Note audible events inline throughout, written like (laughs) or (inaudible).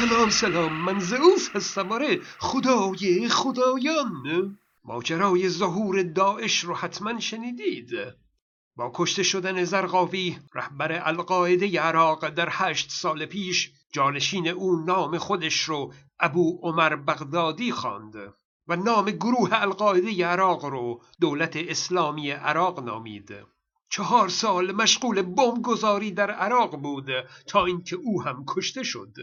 سلام سلام من زئوس هستم آره. خدای خدایان. ماجرای ظهور داعش رو حتما شنیدید. با کشته شدن زرقاوی رهبر القاعده عراق در هشت سال پیش جانشین او نام خودش رو ابو عمر بغدادی خواند و نام گروه القاعده عراق رو دولت اسلامی عراق نامید. چهار سال مشغول بمبگذاری در عراق بود تا اینکه او هم کشته شد.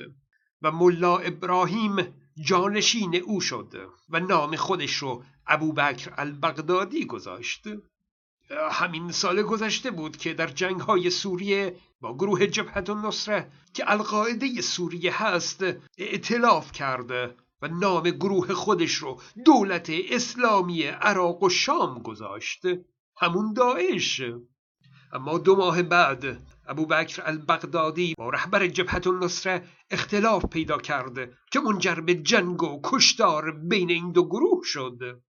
و ملا ابراهیم جانشین او شد و نام خودش رو ابوبکر البغدادی گذاشت. همین سال گذشته بود که در جنگ های سوریه با گروه جبهت النصره که القاعده سوریه هست اعتلاف کرد و نام گروه خودش رو دولت اسلامی عراق و شام گذاشت. همون داعش. اما دو ماه بعد ابوبکر البغدادی با رهبر جبهت النصره اختلاف پیدا کرد که منجر به جنگ و کشتار بین این دو گروه شد.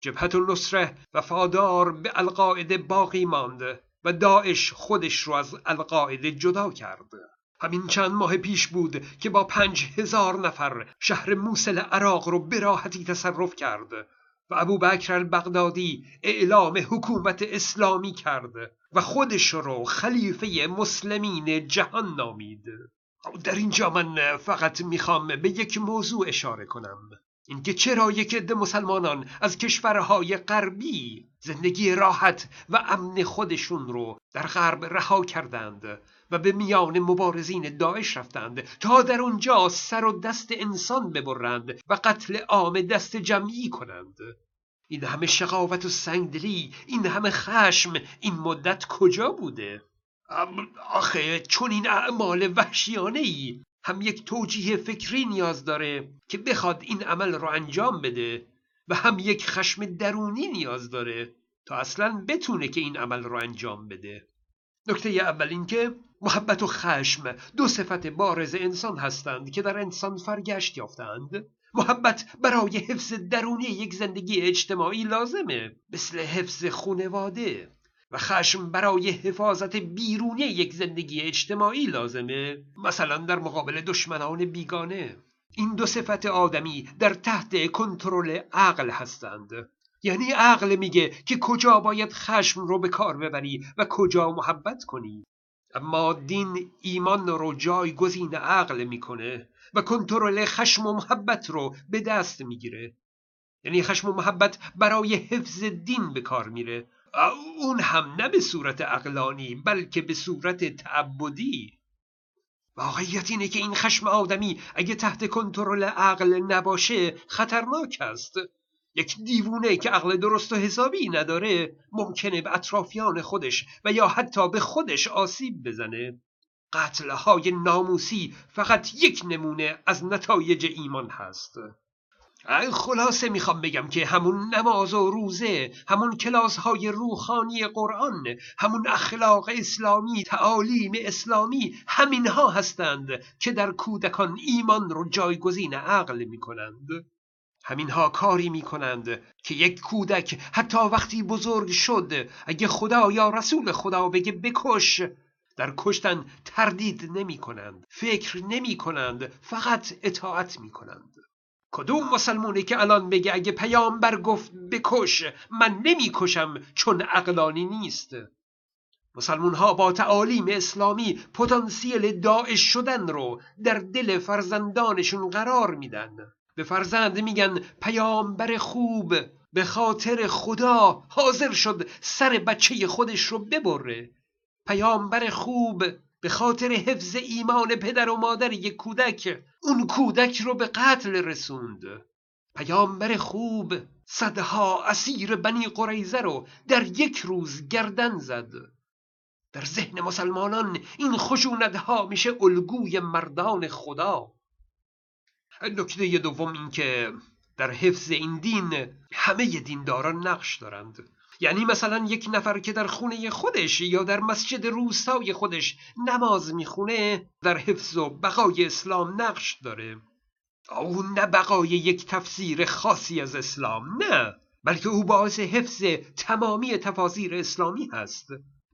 جبهت النصره وفادار به القاعده باقی ماند و داعش خودش رو از القاعده جدا کرد. همین چند ماه پیش بود که با پنج هزار نفر شهر موسل عراق رو به راحتی تصرف کرد. و ابو بکر البغدادی اعلام حکومت اسلامی کرد و خودش رو خلیفه مسلمین جهان نامید. در اینجا من فقط می‌خوام به یک موضوع اشاره کنم. اینکه چرا یک عده مسلمانان از کشورهای غربی زندگی راحت و امن خودشون رو در غرب رها کردند و به میان مبارزین داعش رفتند تا در اونجا سر و دست انسان ببرند و قتل عام دست جمعی کنند. این همه شقاوت و سنگدلی این همه خشم این مدت کجا بوده؟ آخه چون این اعمال وحشیانه ای هم یک توجیه فکری نیاز داره که بخواد این عمل رو انجام بده و هم یک خشم درونی نیاز داره تا اصلا بتونه که این عمل رو انجام بده. نکته اول این که محبت و خشم دو صفت بارز انسان هستند که در انسان فرگشت یافتند. محبت برای حفظ درونی یک زندگی اجتماعی لازمه مثل حفظ خونواده و خشم برای حفاظت بیرونی یک زندگی اجتماعی لازمه مثلا در مقابل دشمنان بیگانه. این دو صفت آدمی در تحت کنترل عقل هستند. یعنی عقل میگه که کجا باید خشم رو به کار ببری و کجا محبت کنی. اما دین ایمان رو جایگزین عقل می‌کنه و کنترل خشم و محبت رو به دست می‌گیره. یعنی خشم و محبت برای حفظ دین به کار میره. اون هم نه به صورت اقلانی بلکه به صورت تعبدی. واقعیت اینه که این خشم آدمی اگه تحت کنترل عقل نباشه خطرناک است. یک دیوونه که عقل درست و حسابی نداره ممکنه به اطرافیان خودش و یا حتی به خودش آسیب بزنه. قتلهای ناموسی فقط یک نمونه از نتایج ایمان هست. خلاصه می‌خوام بگم که همون نماز و روزه همون کلاس های روحانی قرآن همون اخلاق اسلامی تعالیم اسلامی همینها هستند که در کودکان ایمان رو جایگزین عقل می‌کنند. همینها کاری می‌کنند که یک کودک حتی وقتی بزرگ شد اگه خدا یا رسول خدا بگه بکش در کشتن تردید نمی کنند فکر نمی کنند فقط اطاعت می کنند کدوم مسلمونی که الان بگه اگه پیامبر گفت بکش من نمی‌کشم چون عقلانی نیست. مسلمون ها با تعالیم اسلامی پتانسیل داعش شدن رو در دل فرزندانشون قرار میدن. به فرزند میگن پیامبر خوب به خاطر خدا حاضر شد سر بچه خودش رو ببره. پیامبر خوب به خاطر حفظ ایمان پدر و مادر یک کودک اون کودک رو به قتل رسوند. پیامبر خوب صدها اسیر بنی قریزه رو در یک روز گردن زد. در ذهن مسلمانان این خشونتها میشه الگوی مردان خدا. نکته دوم این که در حفظ این دین همه دینداران نقش دارند. یعنی مثلا یک نفر که در خونه خودش یا در مسجد روستای خودش نماز می‌خونه در حفظ و بقای اسلام نقش داره. او نه بقای یک تفسیر خاصی از اسلام نه بلکه او باعث حفظ تمامی تفاسیر اسلامی هست.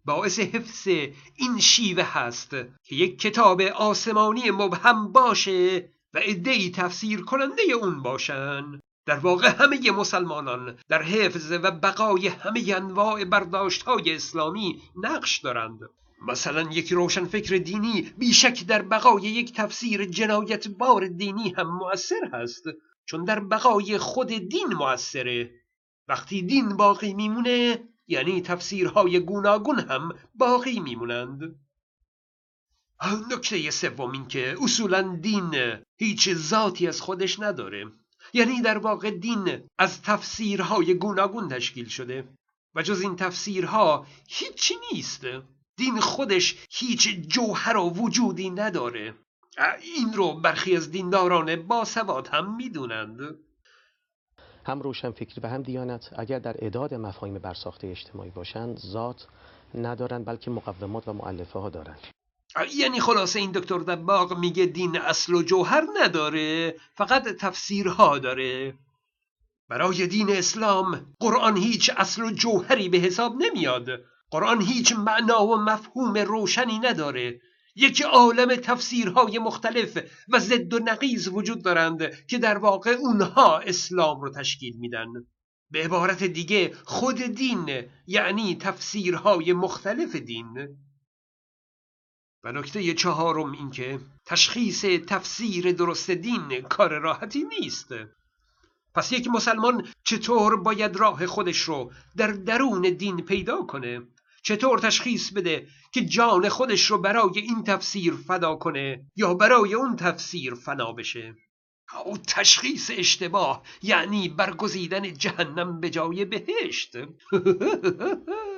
باعث حفظ این شیوه هست که یک کتاب آسمانی مبهم باشه و ادهی تفسیر کننده اون باشن. در واقع همه مسلمانان در حفظ و بقای همه انواع برداشت های اسلامی نقش دارند. مثلا یک روشنفکر دینی بیشک در بقای یک تفسیر جنایت بار دینی هم مؤثر هست چون در بقای خود دین مؤثره. وقتی دین باقی میمونه یعنی تفسیرهای گوناگون هم باقی میمونند. نکته سوم این که اصولا دین هیچ ذاتی از خودش نداره. یعنی در واقع دین از تفسیرهای گوناگون تشکیل شده و جز این تفسیرها هیچی نیست. دین خودش هیچ جوهر و وجودی نداره. این رو برخی از دینداران باسواد هم می‌دونند. هم روشن فکری و هم دیانت اگر در اداد مفاهیم برساخته اجتماعی باشند ذات ندارند بلکه مقومات و معلفه ها دارند یعنی خلاصه این دکتر دباغ میگه دین اصل و جوهر نداره فقط تفسیرها داره. برای دین اسلام قرآن هیچ اصل و جوهری به حساب نمیاد. قرآن هیچ معنا و مفهوم روشنی نداره. یک عالم تفسیرهای مختلف و ضد و نقیز وجود دارند که در واقع اونها اسلام رو تشکیل میدن. به عبارت دیگه خود دین یعنی تفسیرهای مختلف دین. و نکته چهارم اینکه تشخیص تفسیر درست دین کار راحتی نیست. پس یک مسلمان چطور باید راه خودش رو در درون دین پیدا کنه؟ چطور تشخیص بده که جان خودش رو برای این تفسیر فدا کنه یا برای اون تفسیر فنا بشه؟ او تشخیص اشتباه یعنی برگزیدن جهنم به جای بهشت. (laughs)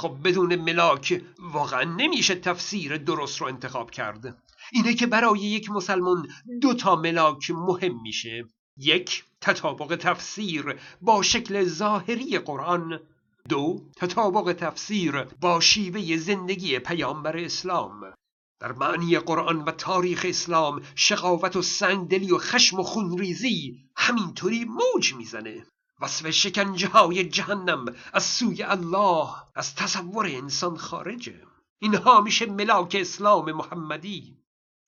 خب بدون ملاک واقعا نمیشه تفسیر درست رو انتخاب کرد. اینه که برای یک مسلمان دو تا ملاک مهم میشه. یک تطابق تفسیر با شکل ظاهری قرآن. دو تطابق تفسیر با شیوه زندگی پیامبر اسلام. در معنی قرآن و تاریخ اسلام شقاوت و سنگدلی و خشم و خونریزی همینطوری موج می‌زنه. وصف شکنجه های جهنم از سوی الله از تصور انسان خارجه. اینها میشه ملاک اسلام محمدی.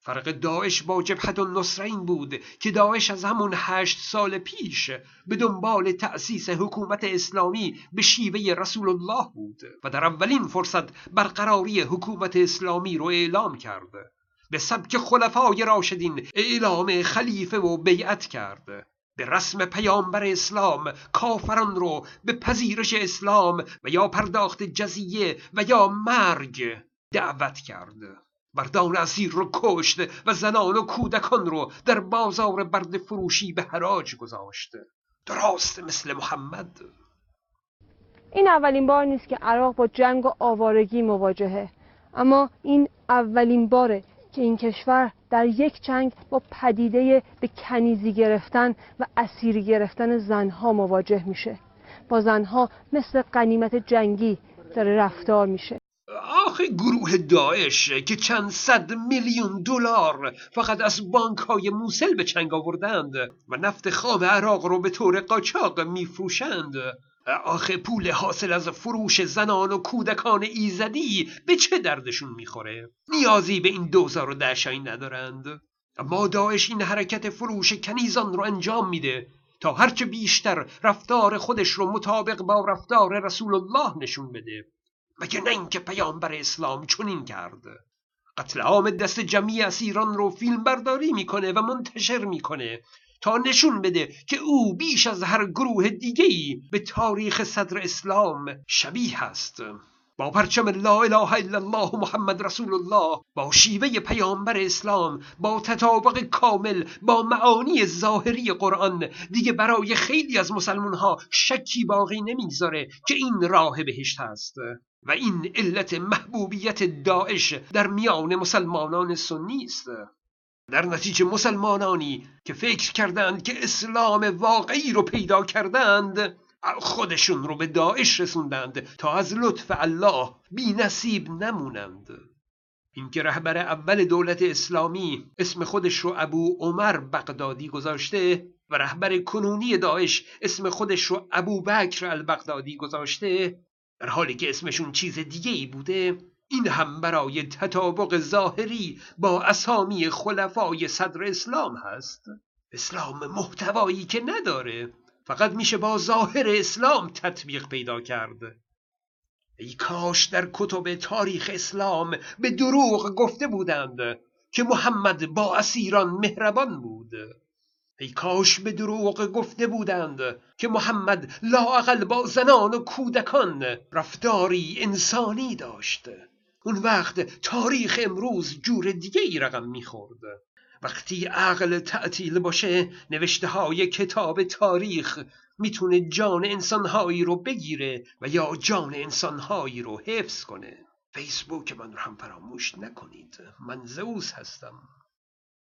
فرق داعش با جبهت النصرین بود که داعش از همون هشت سال پیش به دنبال تأسیس حکومت اسلامی به شیوه رسول الله بود و در اولین فرصت برقراری حکومت اسلامی رو اعلام کرد. به سبک خلفای راشدین اعلام خلیفه و بیعت کرد. به رسم پیامبر اسلام کافران رو به پذیرش اسلام و یا پرداخت جزیه و یا مرگ دعوت کرد مردان اسیر رو کشت و زنان و کودکان رو در بازار برد فروشی به حراج گذاشت درست مثل محمد این اولین بار نیست که عراق با جنگ و آوارگی مواجهه. اما این اولین باره که این کشور در یک جنگ با پدیده به کنیزی گرفتن و اسیری گرفتن زنها مواجه میشه. با زنها مثل قنیمت جنگی داره رفتار میشه. آخه گروه داعش که چند صد میلیون دلار فقط از بانک های موسل به چنگ آوردند و نفت خام عراق رو به طور قاچاق میفروشند. آخه پول حاصل از فروش زنان و کودکان ایزدی به چه دردشون می‌خوره؟ نیازی به این دوزار و دشایی ندارند. اما داعش این حرکت فروش کنیزان رو انجام میده تا هرچه بیشتر رفتار خودش رو مطابق با رفتار رسول الله نشون بده. مگه نه اینکه پیامبر اسلام چنین کرد؟ قتل عام دست جمعی اسیران رو فیلم برداری می‌کنه و منتشر می‌کنه. تا نشون بده که او بیش از هر گروه دیگهی به تاریخ صدر اسلام شبیه است. با پرچم لا اله الا الله محمد رسول الله با شیوه پیامبر اسلام با تطابق کامل با معانی ظاهری قرآن دیگه برای خیلی از مسلمان ها شکی باقی نمی‌گذاره که این راه بهشت است. و این علت محبوبیت داعش در میان مسلمانان سنی است. در نتیجه مسلمانانی که فکر کردند که اسلام واقعی رو پیدا کردند خودشون رو به داعش رسوندند تا از لطف الله بی نصیب نمونند. اینکه رهبر اول دولت اسلامی اسم خودش رو ابو عمر بغدادی گذاشته و رهبر کنونی داعش اسم خودش رو ابو بکر البغدادی گذاشته در حالی که اسمشون چیز دیگه ای بوده این هم برای تطابق ظاهری با اسامی خلفای صدر اسلام هست. اسلام محتوایی که نداره فقط میشه با ظاهر اسلام تطبیق پیدا کرد. ای کاش در کتب تاریخ اسلام به دروغ گفته بودند که محمد با اسیران مهربان بود. ای کاش به دروغ گفته بودند که محمد لااقل با زنان و کودکان رفتاری انسانی داشت. اون وقت تاریخ امروز جور دیگه ای رقم می‌خورد. وقتی عقل تعطیل باشه نوشته های کتاب تاریخ می‌تونه جان انسانهایی رو بگیره و یا جان انسانهایی رو حفظ کنه. فیسبوک من رو هم فراموش نکنید. من زوس هستم.